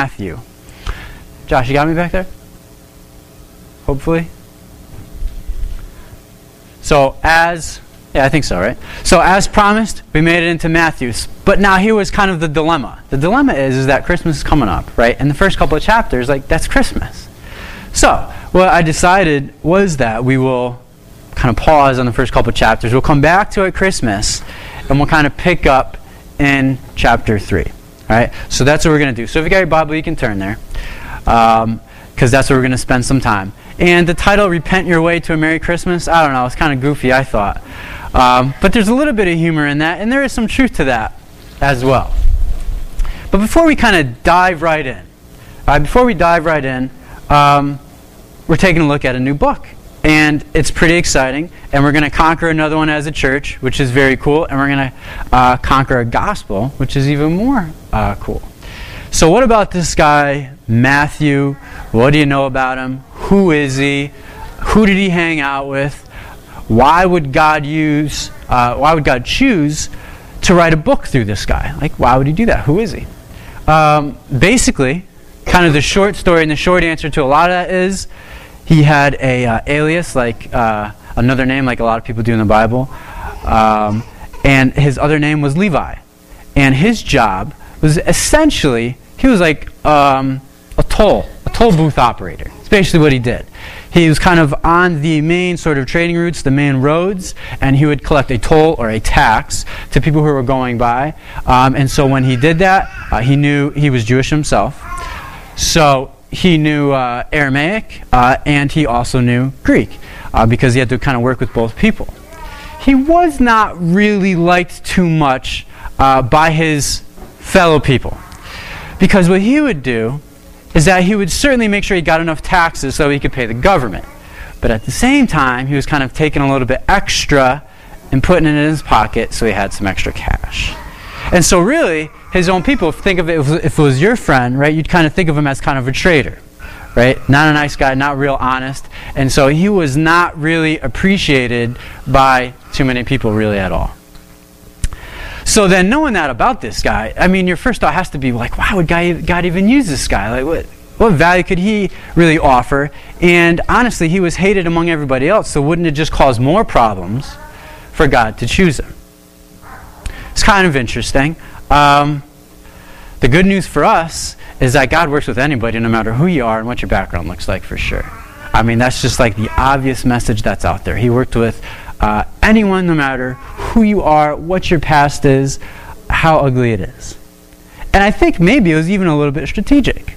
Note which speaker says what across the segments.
Speaker 1: Matthew. Josh, you got me back there? Hopefully. So, as yeah, I think so, right? So as promised, we made it into Matthew's. But now here was kind of the dilemma. The dilemma is, is that Christmas is coming up, right? And the first couple of chapters, like, that's Christmas. So, what I decided was that we will kind of pause on the first couple of chapters. We'll come back to it Christmas, and we'll kind of pick up in chapter 3. All right? So that's what we're going to do. So if you got your Bible, you can turn there. Because um, that's where we're going to spend some time. And the title, Repent Your Way to a Merry Christmas, I don't know, it's kind of goofy, I thought. Um, but there's a little bit of humor in that, and there is some truth to that as well. But before we kind of dive right in, before we dive right in, um, we're taking a look at a new book. And it's pretty exciting. And we're going to conquer another one as a church, which is very cool. And we're going to uh, conquer a gospel, which is even more uh, cool. So, what about this guy, Matthew? What do you know about him? Who is he? Who did he hang out with? Why would God use, uh, why would God choose to write a book through this guy? Like, why would he do that? Who is he? Um, basically, kind of the short story and the short answer to a lot of that is he had a uh, alias, like uh, another name, like a lot of people do in the Bible. Um, and his other name was Levi. And his job was essentially, he was like um, a toll, a toll booth operator. It's basically what he did. He was kind of on the main sort of trading routes, the main roads, and he would collect a toll or a tax to people who were going by. Um, and so when he did that, uh, he knew he was Jewish himself. So he knew uh, Aramaic uh, and he also knew Greek uh, because he had to kind of work with both people. He was not really liked too much uh, by his fellow people because what he would do is that he would certainly make sure he got enough taxes so he could pay the government. But at the same time, he was kind of taking a little bit extra and putting it in his pocket so he had some extra cash. And so, really, his own people, think of it if it was your friend, right, you'd kind of think of him as kind of a traitor, right? Not a nice guy, not real honest. And so he was not really appreciated by too many people, really, at all. So then, knowing that about this guy, I mean, your first thought has to be like, why would God even use this guy? Like, what, what value could he really offer? And honestly, he was hated among everybody else, so wouldn't it just cause more problems for God to choose him? It's kind of interesting. Um, the good news for us is that God works with anybody, no matter who you are and what your background looks like, for sure. I mean, that's just like the obvious message that's out there. He worked with uh, anyone, no matter who you are, what your past is, how ugly it is. And I think maybe it was even a little bit strategic.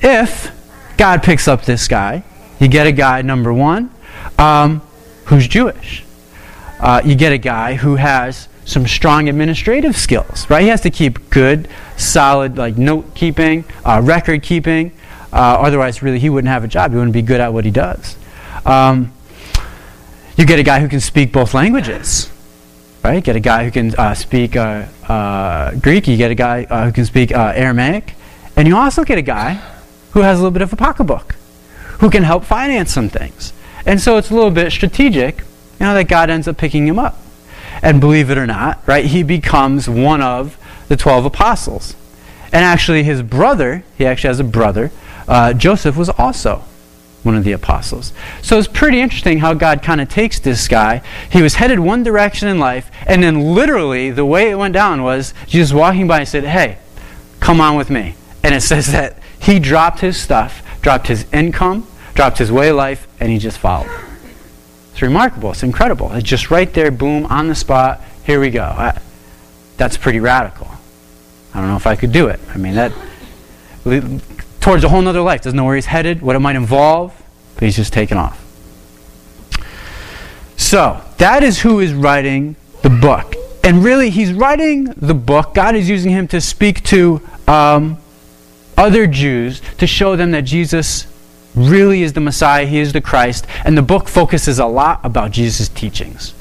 Speaker 1: If God picks up this guy, you get a guy, number one, um, who's Jewish. Uh, you get a guy who has some strong administrative skills, right? He has to keep good, solid, like note keeping, uh, record keeping. Uh, otherwise, really, he wouldn't have a job. He wouldn't be good at what he does. Um, you get a guy who can speak both languages, right? Get a guy who can uh, speak uh, uh, Greek. You get a guy uh, who can speak Aramaic, and you also get a guy who has a little bit of a pocketbook, who can help finance some things. And so it's a little bit strategic, you know, that God ends up picking him up. And believe it or not, right, he becomes one of the twelve apostles. And actually, his brother, he actually has a brother, uh, Joseph, was also one of the apostles. So it's pretty interesting how God kind of takes this guy. He was headed one direction in life, and then literally the way it went down was Jesus walking by and said, Hey, come on with me. And it says that he dropped his stuff, dropped his income, dropped his way of life, and he just followed. It's remarkable. It's incredible. It's just right there, boom, on the spot. Here we go. I, that's pretty radical. I don't know if I could do it. I mean, that towards a whole other life. Doesn't know where he's headed, what it might involve, but he's just taken off. So, that is who is writing the book. And really, he's writing the book. God is using him to speak to um, other Jews to show them that Jesus really is the Messiah, he is the Christ. And the book focuses a lot about Jesus' teachings.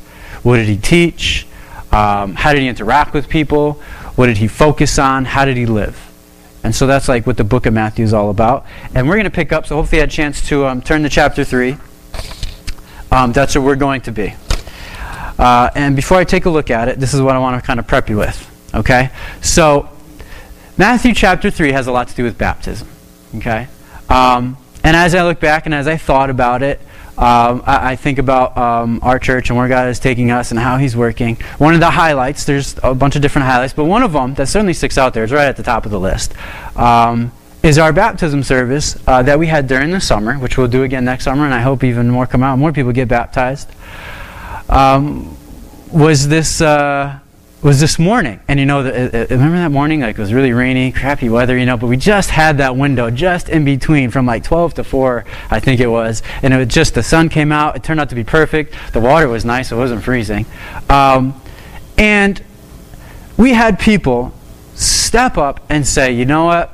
Speaker 1: What did he teach? Um, how did he interact with people? What did he focus on? How did he live? And so that's like what the book of Matthew is all about. And we're going to pick up, so hopefully you had a chance to um, turn to chapter 3. Um, that's where we're going to be. Uh, and before I take a look at it, this is what I want to kind of prep you with. Okay? So Matthew chapter 3 has a lot to do with baptism. Okay? Um, and as I look back and as I thought about it, um, I, I, think about um, our church and where God is taking us and how He's working. One of the highlights, there's a bunch of different highlights, but one of them that certainly sticks out there is right at the top of the list, um, is our baptism service uh, that we had during the summer, which we'll do again next summer, and I hope even more come out, more people get baptized. Um, was this. Uh, was this morning. And you know, the, uh, uh, remember that morning? Like it was really rainy, crappy weather, you know, but we just had that window just in between from like 12 to 4, I think it was. And it was just the sun came out. It turned out to be perfect. The water was nice, it wasn't freezing. Um, and we had people step up and say, you know what?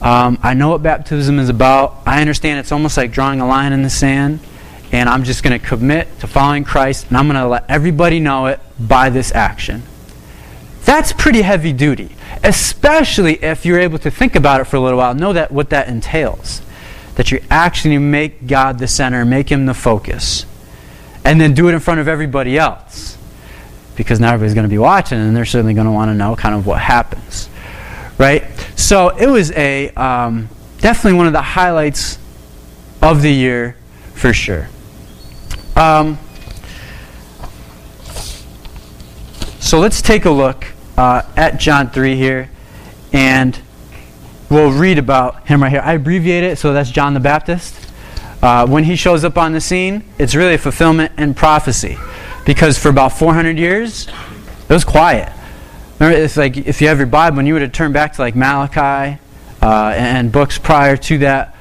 Speaker 1: Um, I know what baptism is about. I understand it's almost like drawing a line in the sand and I'm just going to commit to following Christ, and I'm going to let everybody know it by this action. That's pretty heavy duty, especially if you're able to think about it for a little while, know that what that entails. That you actually make God the center, make Him the focus, and then do it in front of everybody else. Because now everybody's going to be watching, and they're certainly going to want to know kind of what happens. Right? So it was a um, definitely one of the highlights of the year for sure. Um, so let's take a look uh, at John 3 here, and we'll read about him right here. I abbreviate it, so that's John the Baptist. Uh, when he shows up on the scene, it's really fulfillment and prophecy. Because for about 400 years, it was quiet. Remember, if, like, if you have your Bible, and you were to turn back to like Malachi uh, and books prior to that,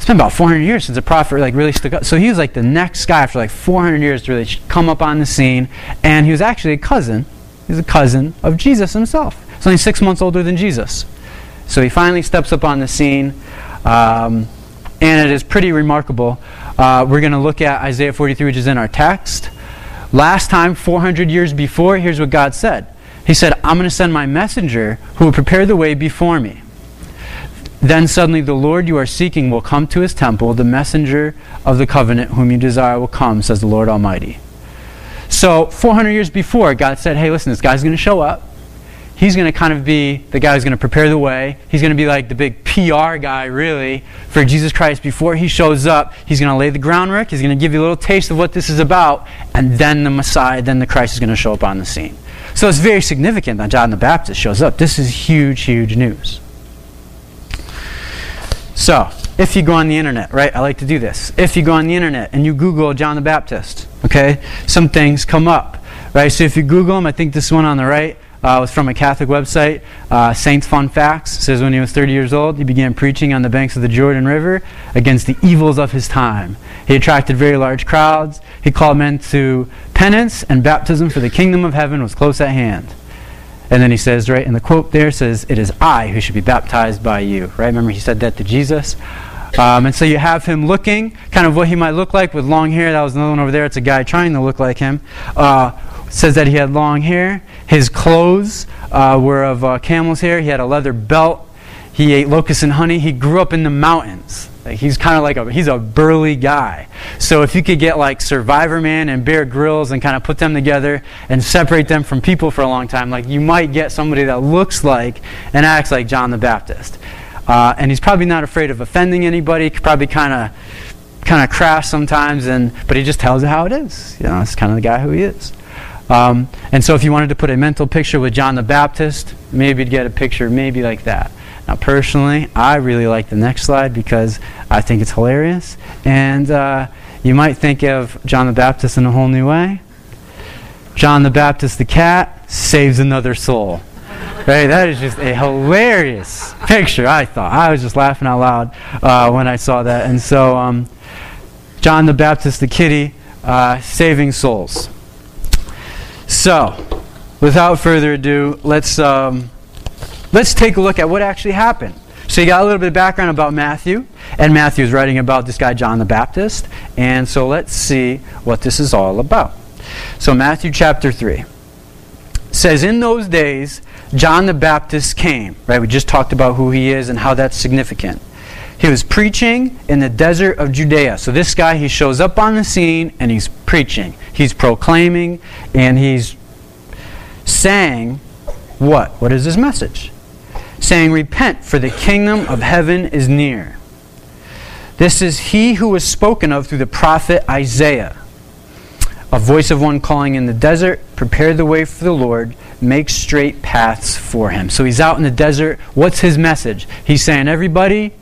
Speaker 1: it's been about 400 years since a prophet like really stuck up. So he was like the next guy after like 400 years to really come up on the scene, and he was actually a cousin. He's a cousin of Jesus himself. He's only six months older than Jesus. So he finally steps up on the scene, um, and it is pretty remarkable. Uh, we're going to look at Isaiah 43, which is in our text. Last time, 400 years before, here's what God said. He said, I'm going to send my messenger who will prepare the way before me. Then suddenly the Lord you are seeking will come to his temple. The messenger of the covenant whom you desire will come, says the Lord Almighty. So, 400 years before, God said, hey, listen, this guy's going to show up. He's going to kind of be the guy who's going to prepare the way. He's going to be like the big PR guy, really, for Jesus Christ. Before he shows up, he's going to lay the groundwork. He's going to give you a little taste of what this is about. And then the Messiah, then the Christ is going to show up on the scene. So it's very significant that John the Baptist shows up. This is huge, huge news. So, if you go on the internet, right? I like to do this. If you go on the internet and you Google John the Baptist, okay, some things come up, right? So if you Google him, I think this one on the right uh, was from a Catholic website. Uh, Saints Fun Facts says when he was 30 years old, he began preaching on the banks of the Jordan River against the evils of his time. He attracted very large crowds. He called men to penance, and baptism for the kingdom of heaven was close at hand. And then he says, right, and the quote there says, It is I who should be baptized by you. Right? Remember, he said that to Jesus. Um, and so you have him looking, kind of what he might look like with long hair. That was another one over there. It's a guy trying to look like him. Uh, says that he had long hair. His clothes uh, were of uh, camel's hair. He had a leather belt. He ate locusts and honey. He grew up in the mountains. He's kind of like a he's a burly guy. So if you could get like Survivorman and Bear Grylls and kind of put them together and separate them from people for a long time, like you might get somebody that looks like and acts like John the Baptist. Uh, and he's probably not afraid of offending anybody. Probably kind of kind of crass sometimes, and but he just tells it how it is. You know, that's kind of the guy who he is. Um, and so if you wanted to put a mental picture with John the Baptist, maybe you'd get a picture maybe like that. Now, personally, I really like the next slide because I think it's hilarious. And uh, you might think of John the Baptist in a whole new way. John the Baptist, the cat, saves another soul. Right? That is just a hilarious picture, I thought. I was just laughing out loud uh, when I saw that. And so, um, John the Baptist, the kitty, uh, saving souls. So, without further ado, let's. Um, let's take a look at what actually happened. So you got a little bit of background about Matthew, and Matthew is writing about this guy John the Baptist, and so let's see what this is all about. So Matthew chapter 3 says in those days John the Baptist came, right? We just talked about who he is and how that's significant. He was preaching in the desert of Judea. So this guy he shows up on the scene and he's preaching. He's proclaiming and he's saying what? What is his message? Saying, Repent, for the kingdom of heaven is near. This is he who was spoken of through the prophet Isaiah. A voice of one calling in the desert, Prepare the way for the Lord, make straight paths for him. So he's out in the desert. What's his message? He's saying, Everybody,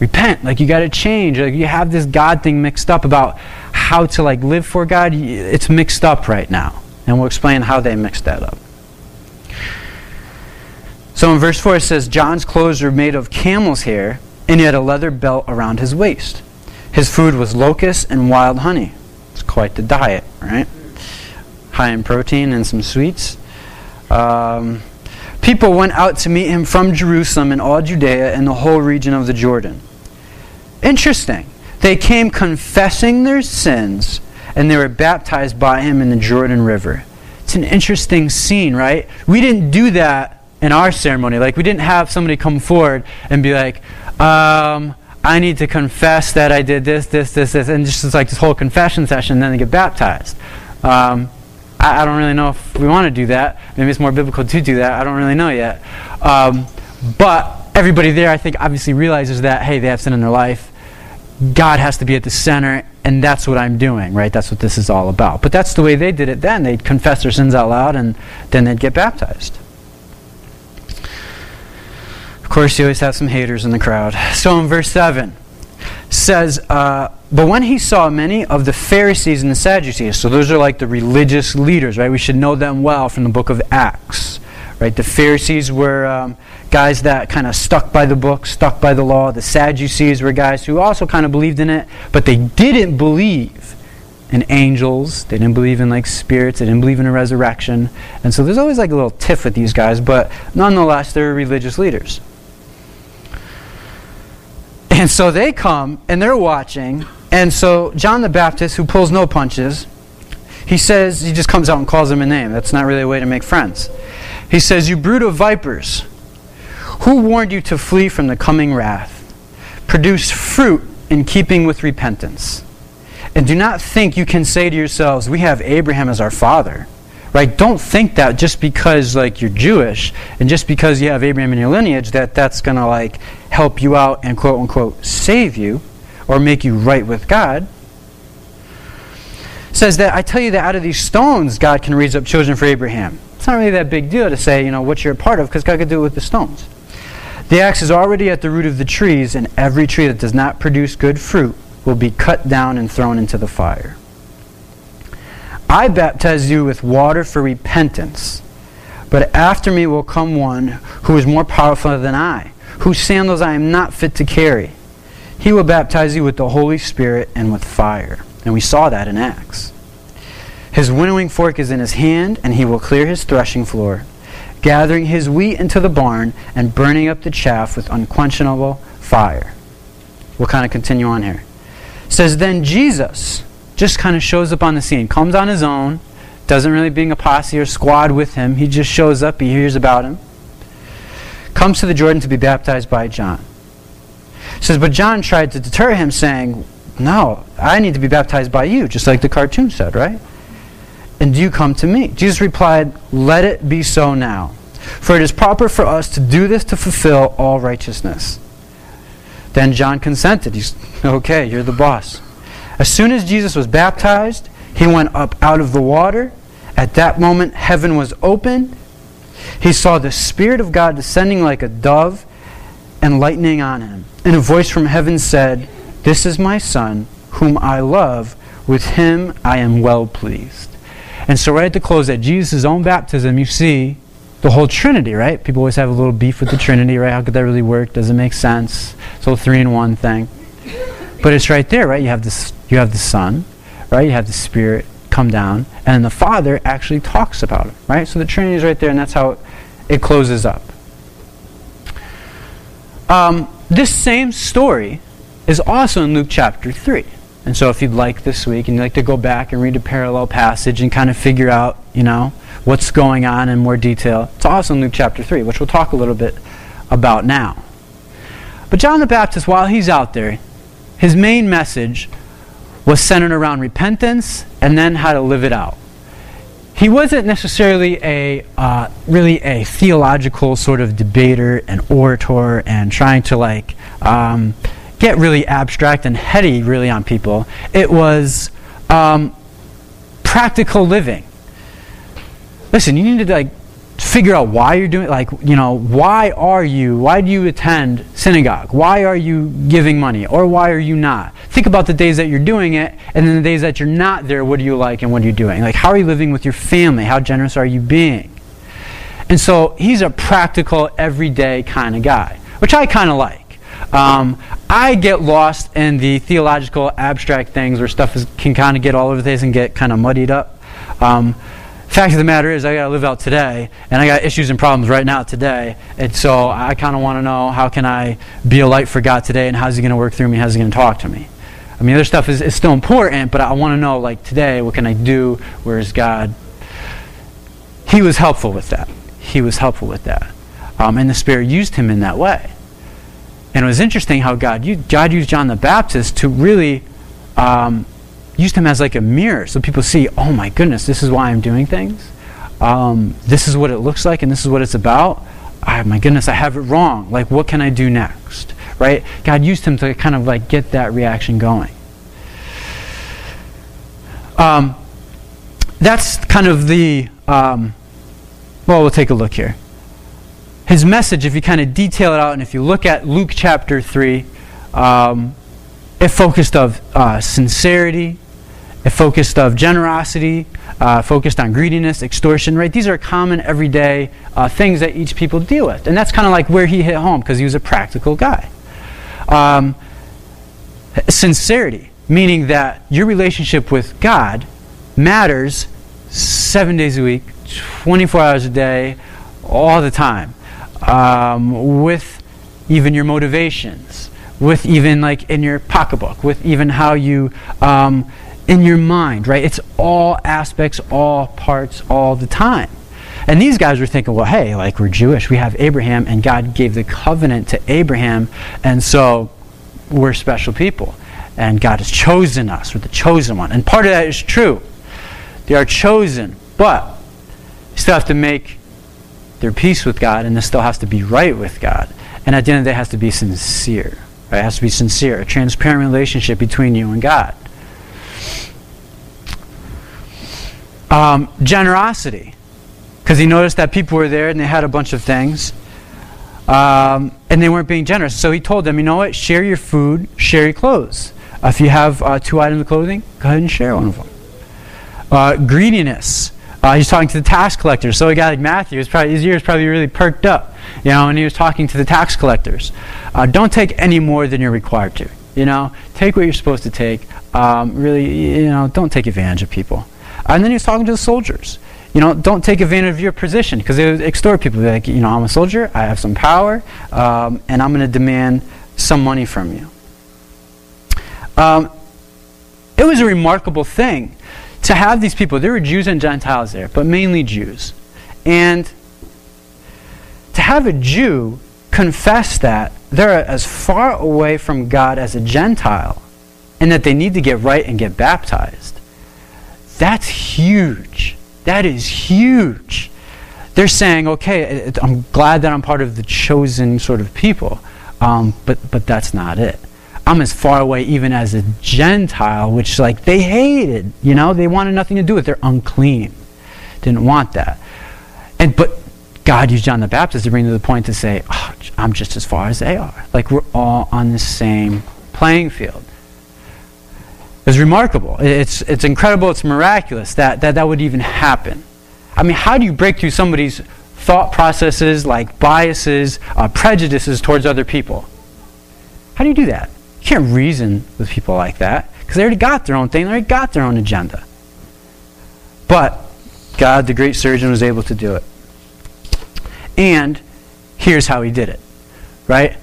Speaker 1: repent. Like you got to change. Like you have this God thing mixed up about how to like live for God. It's mixed up right now. And we'll explain how they mixed that up. So in verse 4 it says, John's clothes were made of camel's hair, and he had a leather belt around his waist. His food was locusts and wild honey. It's quite the diet, right? High in protein and some sweets. Um, people went out to meet him from Jerusalem and all Judea and the whole region of the Jordan. Interesting. They came confessing their sins and they were baptized by him in the Jordan River. It's an interesting scene, right? We didn't do that in our ceremony. Like, we didn't have somebody come forward and be like, um, I need to confess that I did this, this, this, this, and just like this whole confession session, and then they get baptized. Um, I, I, don't really know if we want to do that. Maybe it's more biblical to do that. I don't really know yet. Um, but everybody there, I think, obviously realizes that, hey, they have sin in their life. God has to be at the center, and that's what I'm doing, right? That's what this is all about. But that's the way they did it then. They'd confess their sins out loud, and then they'd get baptized. Course, you always have some haters in the crowd. So in verse 7 says, uh, But when he saw many of the Pharisees and the Sadducees, so those are like the religious leaders, right? We should know them well from the book of Acts. Right? The Pharisees were um, guys that kind of stuck by the book, stuck by the law. The Sadducees were guys who also kind of believed in it, but they didn't believe in angels. They didn't believe in like spirits. They didn't believe in a resurrection. And so there's always like a little tiff with these guys, but nonetheless, they're religious leaders. And so they come and they're watching. And so John the Baptist, who pulls no punches, he says, he just comes out and calls them a name. That's not really a way to make friends. He says, You brood of vipers, who warned you to flee from the coming wrath? Produce fruit in keeping with repentance. And do not think you can say to yourselves, We have Abraham as our father. Right? Don't think that just because like you're Jewish and just because you have Abraham in your lineage that that's going to like help you out and quote unquote save you or make you right with God. It says that I tell you that out of these stones God can raise up children for Abraham. It's not really that big deal to say, you know, what you're a part of because God could do it with the stones. The axe is already at the root of the trees, and every tree that does not produce good fruit will be cut down and thrown into the fire. I baptize you with water for repentance, but after me will come one who is more powerful than I, whose sandals I am not fit to carry. He will baptize you with the Holy Spirit and with fire. And we saw that in Acts. His winnowing fork is in his hand, and he will clear his threshing floor, gathering his wheat into the barn and burning up the chaff with unquenchable fire. We'll kind of continue on here. It says, Then Jesus just kind of shows up on the scene, comes on his own, doesn't really bring a posse or squad with him. He just shows up, he hears about him, comes to the Jordan to be baptized by John. says, but John tried to deter him, saying, No, I need to be baptized by you, just like the cartoon said, right? And you come to me. Jesus replied, Let it be so now. For it is proper for us to do this to fulfill all righteousness. Then John consented. He's, okay, you're the boss. As soon as Jesus was baptized, he went up out of the water. At that moment, heaven was open. He saw the Spirit of God descending like a dove and lightning on him. And a voice from heaven said, This is my Son, whom I love. With him I am well pleased. And so, right at the close at Jesus' own baptism, you see the whole Trinity, right? People always have a little beef with the Trinity, right? How could that really work? Does it make sense? So, three in one thing. But it's right there, right? You have this you have the Son, right? You have the Spirit come down, and the Father actually talks about him, right? So the Trinity is right there, and that's how it closes up. Um, this same story is also in Luke chapter 3. And so if you'd like this week and you'd like to go back and read a parallel passage and kind of figure out, you know, what's going on in more detail, it's also in Luke chapter 3, which we'll talk a little bit about now. But John the Baptist, while he's out there, his main message was centered around repentance and then how to live it out. he wasn't necessarily a uh, really a theological sort of debater and orator and trying to like um, get really abstract and heady really on people. It was um, practical living. Listen, you need to like figure out why you're doing like you know why are you why do you attend synagogue? Why are you giving money? Or why are you not? Think about the days that you're doing it and then the days that you're not there what do you like and what are you doing? Like how are you living with your family? How generous are you being? And so he's a practical everyday kind of guy which i kind of like. Um, i get lost in the theological abstract things where stuff is, can kind of get all over the place and get kind of muddied up. Um, fact of the matter is, I got to live out today, and I got issues and problems right now today. And so I kind of want to know how can I be a light for God today, and how's He going to work through me? How's He going to talk to me? I mean, other stuff is, is still important, but I want to know, like today, what can I do? Where is God? He was helpful with that. He was helpful with that, um, and the Spirit used him in that way. And it was interesting how God used, God used John the Baptist to really um, used him as like a mirror so people see, oh my goodness, this is why I'm doing things. Um, this is what it looks like and this is what it's about. Oh, my goodness, I have it wrong. Like, what can I do next? Right? God used him to kind of like get that reaction going. Um, that's kind of the, um, well, we'll take a look here. His message, if you kind of detail it out, and if you look at Luke chapter 3, um, it focused of uh, sincerity, it focused of generosity, uh, focused on greediness, extortion, right? These are common everyday uh, things that each people deal with. And that's kind of like where he hit home because he was a practical guy. Um, sincerity, meaning that your relationship with God matters seven days a week, 24 hours a day, all the time, um, with even your motivations, with even like in your pocketbook, with even how you um, in your mind, right? It's all aspects, all parts, all the time. And these guys were thinking, well, hey, like we're Jewish, we have Abraham, and God gave the covenant to Abraham, and so we're special people. And God has chosen us, we're the chosen one. And part of that is true. They are chosen, but you still have to make their peace with God, and this still has to be right with God. And at the end of the day, it has to be sincere. Right? It has to be sincere, a transparent relationship between you and God. Um, generosity, because he noticed that people were there and they had a bunch of things. Um, and they weren't being generous. So he told them, you know what? Share your food, share your clothes. Uh, if you have uh, two items of clothing, go ahead and share one of them. Uh, greediness. Uh, he's talking to the tax collectors. So a guy like Matthew, his, probably, his ears probably really perked up, you know, and he was talking to the tax collectors. Uh, don't take any more than you're required to. You know, take what you're supposed to take. Um, really, you know, don't take advantage of people. And then he was talking to the soldiers. You know, don't take advantage of your position because they would extort people. They're like, you know, I'm a soldier, I have some power, um, and I'm going to demand some money from you. Um, it was a remarkable thing to have these people. There were Jews and Gentiles there, but mainly Jews. And to have a Jew confess that they're as far away from God as a Gentile and that they need to get right and get baptized that's huge. That is huge. They're saying, okay, I'm glad that I'm part of the chosen sort of people, um, but, but that's not it. I'm as far away even as a Gentile, which like they hated, you know, they wanted nothing to do with. They're unclean. Didn't want that. And but God used John the Baptist to bring to the point to say, oh, I'm just as far as they are. Like we're all on the same playing field It's remarkable. It's, it's incredible, it's miraculous that, that that would even happen. I mean, how do you break through somebody's thought processes like biases, uh, prejudices towards other people? How do you do that? You can't reason with people like that because they already got their own thing, they already got their own agenda. But God, the great surgeon, was able to do it. And here's how he did it, right?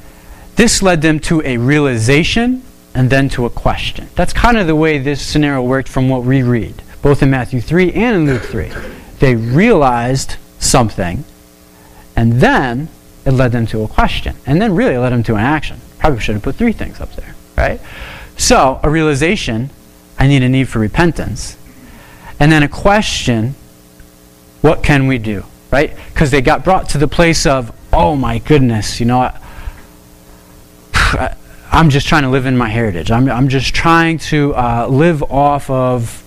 Speaker 1: This led them to a realization and then to a question. That's kind of the way this scenario worked from what we read, both in Matthew 3 and in Luke 3. They realized something, and then it led them to a question, and then really led them to an action. Probably should have put three things up there, right? So, a realization, I need a need for repentance, and then a question, what can we do? Right? Because they got brought to the place of, oh my goodness, you know, I, I'm just trying to live in my heritage. I'm, I'm just trying to uh, live off of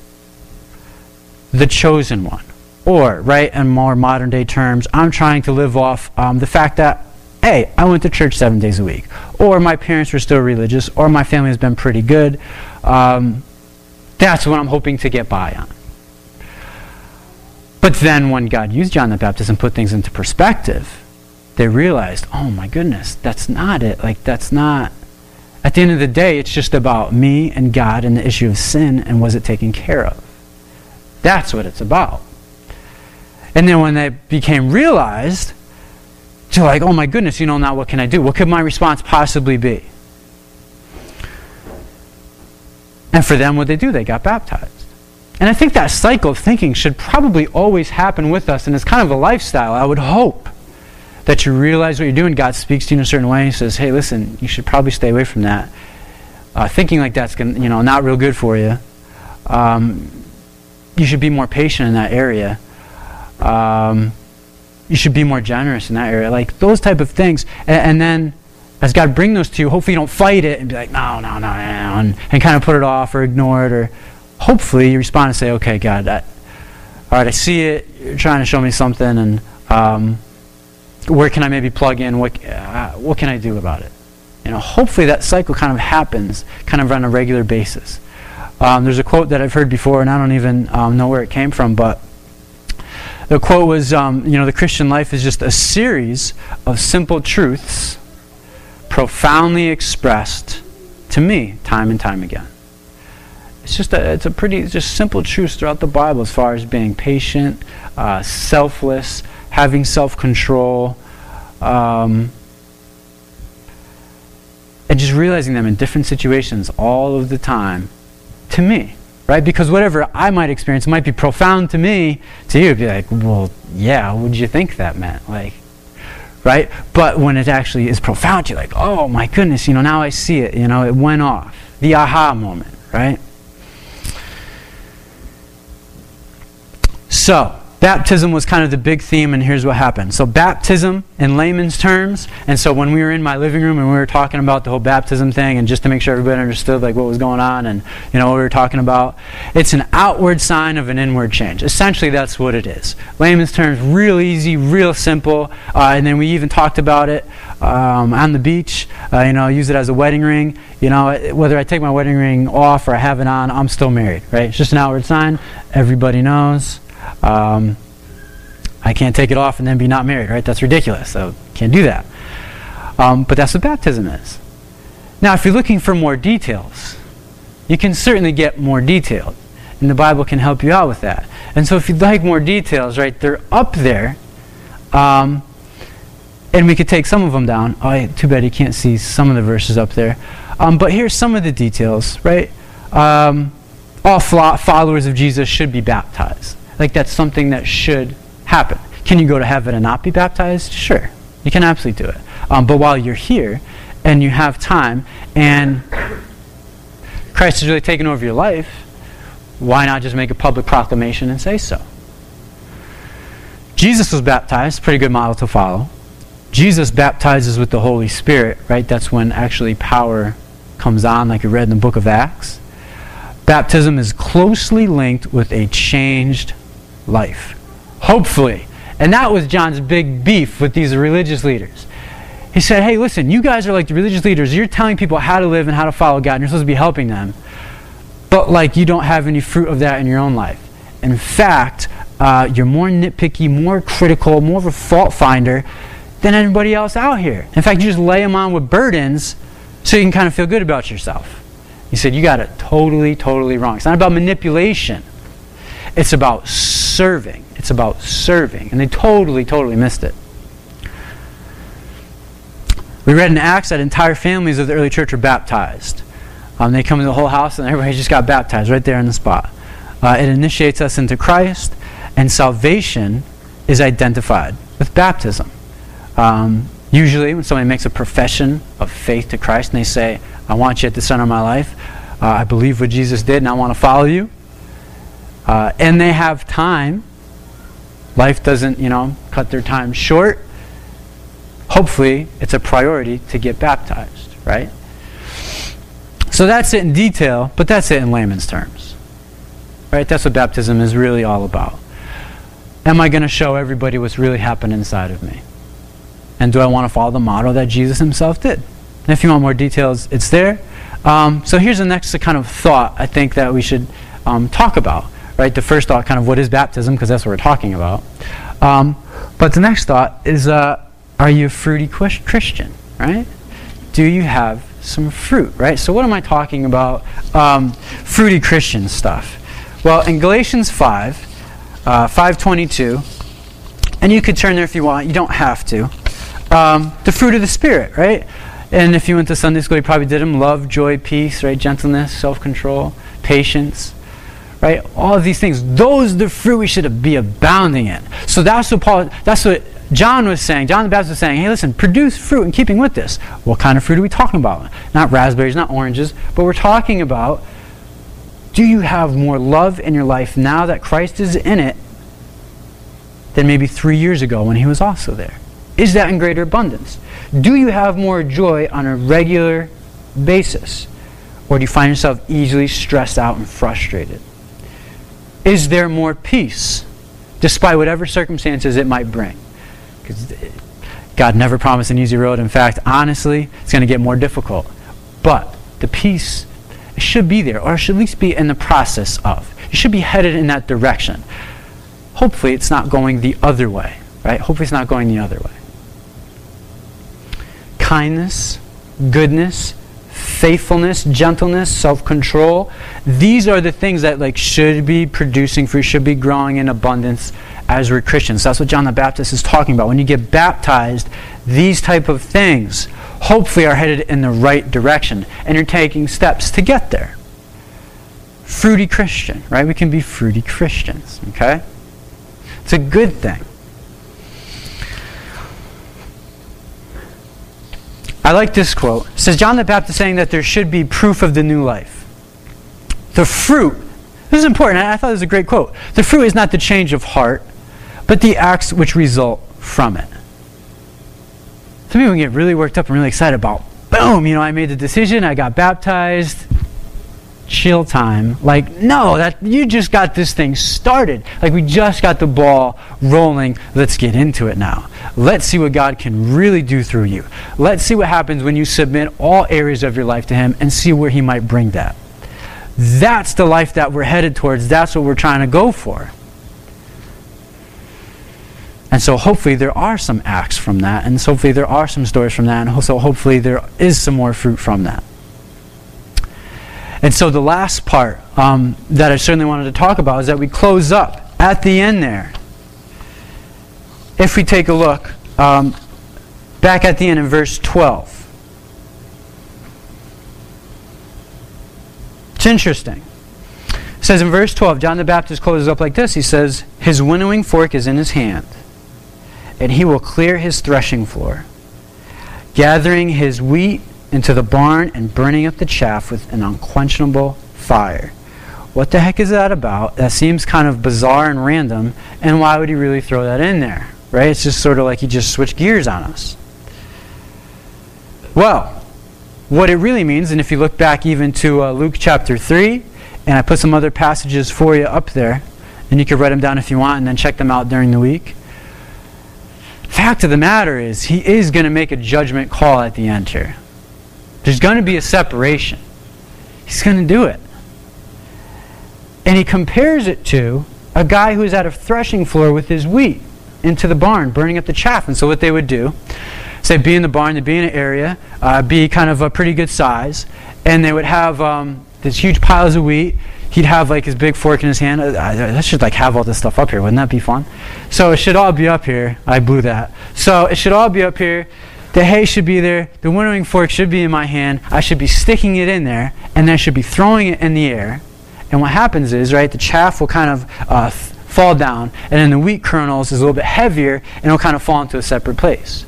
Speaker 1: the chosen one. Or, right, in more modern day terms, I'm trying to live off um, the fact that, hey, I went to church seven days a week. Or my parents were still religious. Or my family has been pretty good. Um, that's what I'm hoping to get by on. But then when God used John the Baptist and put things into perspective, they realized, oh my goodness, that's not it. Like, that's not. At the end of the day, it's just about me and God and the issue of sin and was it taken care of. That's what it's about. And then when they became realized, to like, oh my goodness, you know, now what can I do? What could my response possibly be? And for them, what they do? They got baptized. And I think that cycle of thinking should probably always happen with us, and it's kind of a lifestyle, I would hope. That you realize what you're doing, God speaks to you in a certain way, and says, hey, listen, you should probably stay away from that. Uh, thinking like that's gonna, you know, not real good for you. Um, you should be more patient in that area. Um, you should be more generous in that area. Like those type of things. And, and, then as God bring those to you, hopefully you don't fight it and be like, no, no, no, no, and, and kind of put it off or ignore it or hopefully you respond and say, okay, God, I, all right, I see it. You're trying to show me something, and um, where can I maybe plug in? What, uh, what can I do about it? You know, hopefully that cycle kind of happens kind of on a regular basis. Um, there's a quote that I've heard before, and I don't even um, know where it came from, but the quote was, um, you know, the Christian life is just a series of simple truths profoundly expressed to me time and time again it's just a, it's a pretty just simple truth throughout the Bible as far as being patient, uh, selfless, having self-control, um, and just realizing them in different situations all of the time. To me, right? Because whatever I might experience might be profound to me. To you, be like, well, yeah. What did you think that meant? Like, right? But when it actually is profound, you're like, oh my goodness, you know, now I see it. You know, it went off. The aha moment, right? So, baptism was kind of the big theme, and here's what happened. So, baptism in layman's terms, and so when we were in my living room and we were talking about the whole baptism thing, and just to make sure everybody understood like what was going on and you know what we were talking about, it's an outward sign of an inward change. Essentially, that's what it is. Layman's terms, real easy, real simple, uh, and then we even talked about it um, on the beach. Uh, you know, use it as a wedding ring. You know, whether I take my wedding ring off or I have it on, I'm still married. Right? It's just an outward sign. Everybody knows. Um, I can't take it off and then be not married, right? That's ridiculous. So can't do that. Um, but that's what baptism is. Now, if you're looking for more details, you can certainly get more detailed, and the Bible can help you out with that. And so, if you'd like more details, right, they're up there, um, and we could take some of them down. Oh, too bad you can't see some of the verses up there. Um, but here's some of the details, right? Um, all followers of Jesus should be baptized. Like that's something that should happen. Can you go to heaven and not be baptized? Sure. You can absolutely do it. Um, but while you're here and you have time and Christ has really taken over your life, why not just make a public proclamation and say so? Jesus was baptized, pretty good model to follow. Jesus baptizes with the Holy Spirit, right? That's when actually power comes on, like you read in the book of Acts. Baptism is closely linked with a changed life. Hopefully. And that was John's big beef with these religious leaders. He said, hey, listen, you guys are like the religious leaders. You're telling people how to live and how to follow God, and you're supposed to be helping them. But, like, you don't have any fruit of that in your own life. In fact, uh, you're more nitpicky, more critical, more of a fault finder than anybody else out here. In fact, you just lay them on with burdens so you can kind of feel good about yourself. He said, You got it totally, totally wrong. It's not about manipulation, it's about serving. It's about serving. And they totally, totally missed it. We read in Acts that entire families of the early church are baptized. Um, they come to the whole house and everybody just got baptized right there in the spot. Uh, it initiates us into Christ, and salvation is identified with baptism. Um, usually, when somebody makes a profession of faith to Christ and they say, I want you at the center of my life, uh, I believe what Jesus did and I want to follow you, uh, and they have time life doesn't, you know, cut their time short, hopefully it's a priority to get baptized, right? So that's it in detail, but that's it in layman's terms. Right? That's what baptism is really all about. Am I going to show everybody what's really happened inside of me? And do I want to follow the model that Jesus himself did? And if you want more details, it's there. Um, so here's the next kind of thought I think that we should um, talk about. Right? The first thought, kind of, what is baptism? Because that's what we're talking about. Um, but the next thought is, uh, are you a fruity Christian? Right? Do you have some fruit? Right? So what am I talking about? Um, fruity Christian stuff. Well, in Galatians 5, uh, 522, and you could turn there if you want. You don't have to. Um, the fruit of the Spirit, right? And if you went to Sunday school, you probably did them love, joy, peace, right? Gentleness, self control, patience, right? All of these things. Those are the fruit we should be abounding in. So that's what Paul, that's what John was saying. John the Baptist was saying, hey, listen, produce fruit in keeping with this. What kind of fruit are we talking about? Not raspberries, not oranges, but we're talking about do you have more love in your life now that Christ is in it than maybe three years ago when he was also there? Is that in greater abundance? Do you have more joy on a regular basis? Or do you find yourself easily stressed out and frustrated? Is there more peace despite whatever circumstances it might bring? Because God never promised an easy road. In fact, honestly, it's going to get more difficult. But the peace should be there, or should at least be in the process of. You should be headed in that direction. Hopefully, it's not going the other way, right? Hopefully, it's not going the other way kindness, goodness, faithfulness, gentleness, self-control. These are the things that like should be producing fruit, should be growing in abundance as we're Christians. That's what John the Baptist is talking about. When you get baptized, these type of things hopefully are headed in the right direction and you're taking steps to get there. Fruity Christian, right? We can be fruity Christians, okay? It's a good thing. I like this quote. It says John the Baptist saying that there should be proof of the new life. The fruit, this is important. I thought it was a great quote. The fruit is not the change of heart, but the acts which result from it. Some people get really worked up and really excited about, boom, you know, I made the decision, I got baptized, chill time. Like, no, that you just got this thing started. Like we just got the ball rolling. Let's get into it now. Let's see what God can really do through you. Let's see what happens when you submit all areas of your life to him and see where he might bring that. That's the life that we're headed towards. That's what we're trying to go for. And so hopefully there are some acts from that, and so hopefully there are some stories from that, and so hopefully there is some more fruit from that. And so the last part um, that I certainly wanted to talk about is that we close up at the end there. If we take a look um, back at the end in verse 12. It's interesting. It says in verse 12, John the Baptist closes up like this. He says, His winnowing fork is in his hand, and he will clear his threshing floor, gathering his wheat into the barn and burning up the chaff with an unquenchable fire. What the heck is that about? That seems kind of bizarre and random, and why would he really throw that in there? Right? It's just sort of like he just switched gears on us. Well, what it really means, and if you look back even to uh, Luke chapter 3, and I put some other passages for you up there, and you can write them down if you want and then check them out during the week. Fact of the matter is, he is going to make a judgment call at the end here. There's going to be a separation. He's going to do it. And he compares it to a guy who's at a threshing floor with his wheat into the barn, burning up the chaff. And so what they would do, say, be in the barn, they'd be in an area, uh, be kind of a pretty good size, and they would have um, these huge piles of wheat. He'd have like his big fork in his hand. Uh, I should like have all this stuff up here. Wouldn't that be fun? So it should all be up here. I blew that. So it should all be up here. The hay should be there. The winnowing fork should be in my hand. I should be sticking it in there, and then I should be throwing it in the air. And what happens is, right, the chaff will kind of uh, fall down, and then the wheat kernels is a little bit heavier, and it'll kind of fall into a separate place.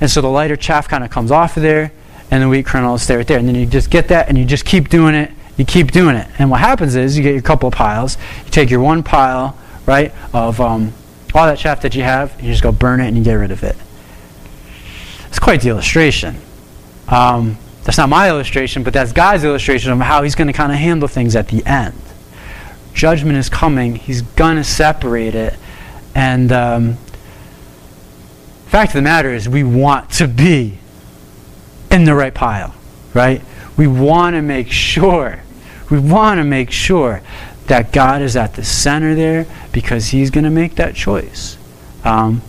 Speaker 1: And so the lighter chaff kind of comes off of there, and the wheat kernels stay right there. And then you just get that, and you just keep doing it. You keep doing it. And what happens is, you get your couple of piles. You take your one pile, right, of um, all that chaff that you have, you just go burn it and you get rid of it. It's quite the illustration. Um, that's not my illustration, but that's God's illustration of how He's going to kind of handle things at the end. Judgment is coming. He's going to separate it. And um, fact of the matter is, we want to be in the right pile, right? We want to make sure, we want to make sure that God is at the center there because He's going to make that choice. Um,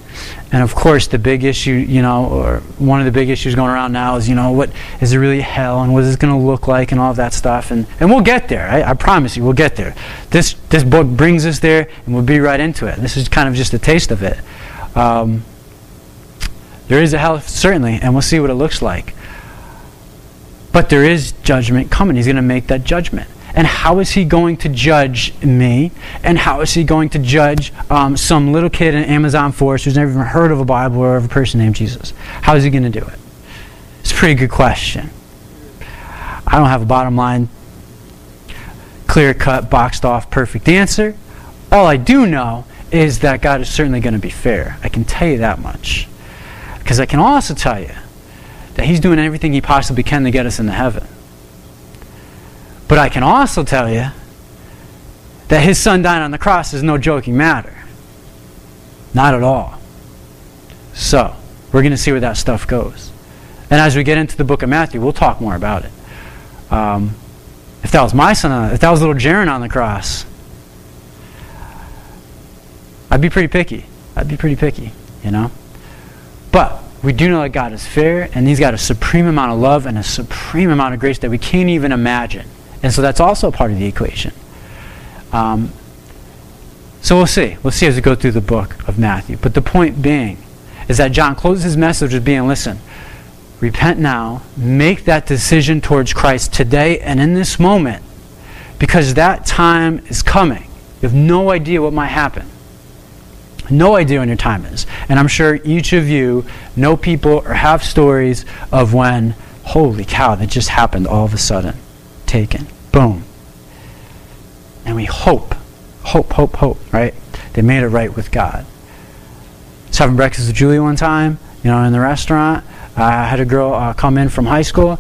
Speaker 1: and of course, the big issue, you know, or one of the big issues going around now is, you know, what is it really hell and what is it going to look like and all of that stuff. And, and we'll get there. I, I promise you, we'll get there. This, this book brings us there and we'll be right into it. This is kind of just a taste of it. Um, there is a hell, certainly, and we'll see what it looks like. But there is judgment coming. He's going to make that judgment. And how is he going to judge me? And how is he going to judge um, some little kid in Amazon forest who's never even heard of a Bible or of a person named Jesus? How is he going to do it? It's a pretty good question. I don't have a bottom line, clear cut, boxed off, perfect answer. All I do know is that God is certainly going to be fair. I can tell you that much. Because I can also tell you that He's doing everything He possibly can to get us into heaven. But I can also tell you that his son dying on the cross is no joking matter. Not at all. So, we're going to see where that stuff goes. And as we get into the book of Matthew, we'll talk more about it. Um, if that was my son, if that was little Jaron on the cross, I'd be pretty picky. I'd be pretty picky, you know? But we do know that God is fair, and He's got a supreme amount of love and a supreme amount of grace that we can't even imagine. And so that's also part of the equation. Um, so we'll see. We'll see as we go through the book of Matthew. But the point being is that John closes his message with being listen, repent now, make that decision towards Christ today and in this moment, because that time is coming. You have no idea what might happen. No idea when your time is. And I'm sure each of you know people or have stories of when, holy cow, that just happened all of a sudden taken. Boom. And we hope, hope, hope, hope, right? They made it right with God. I was having breakfast with Julie one time, you know, in the restaurant. I had a girl uh, come in from high school.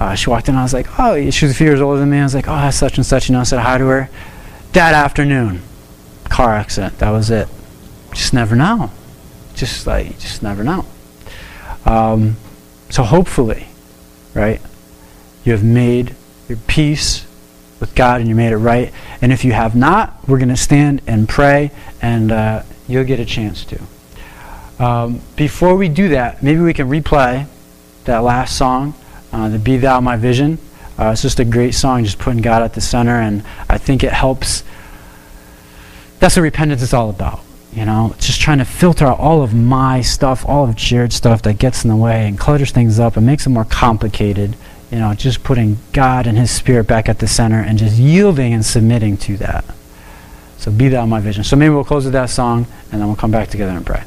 Speaker 1: Uh, she walked in, I was like, oh, she was a few years older than me. I was like, oh, that's such and such, you know, I said hi to her. That afternoon, car accident. That was it. Just never know. Just like, just never know. Um, so hopefully, right, you have made your peace with God and you made it right. And if you have not, we're going to stand and pray, and uh, you'll get a chance to. Um, before we do that, maybe we can replay that last song, uh, the Be Thou My Vision. Uh, it's just a great song, just putting God at the center, and I think it helps. That's what repentance is all about. You know, just trying to filter out all of my stuff, all of Jared's stuff that gets in the way and clutters things up and makes it more complicated you know, just putting God and His Spirit back at the center and just yielding and submitting to that. So be thou my vision. So maybe we'll close with that song and then we'll come back together and pray.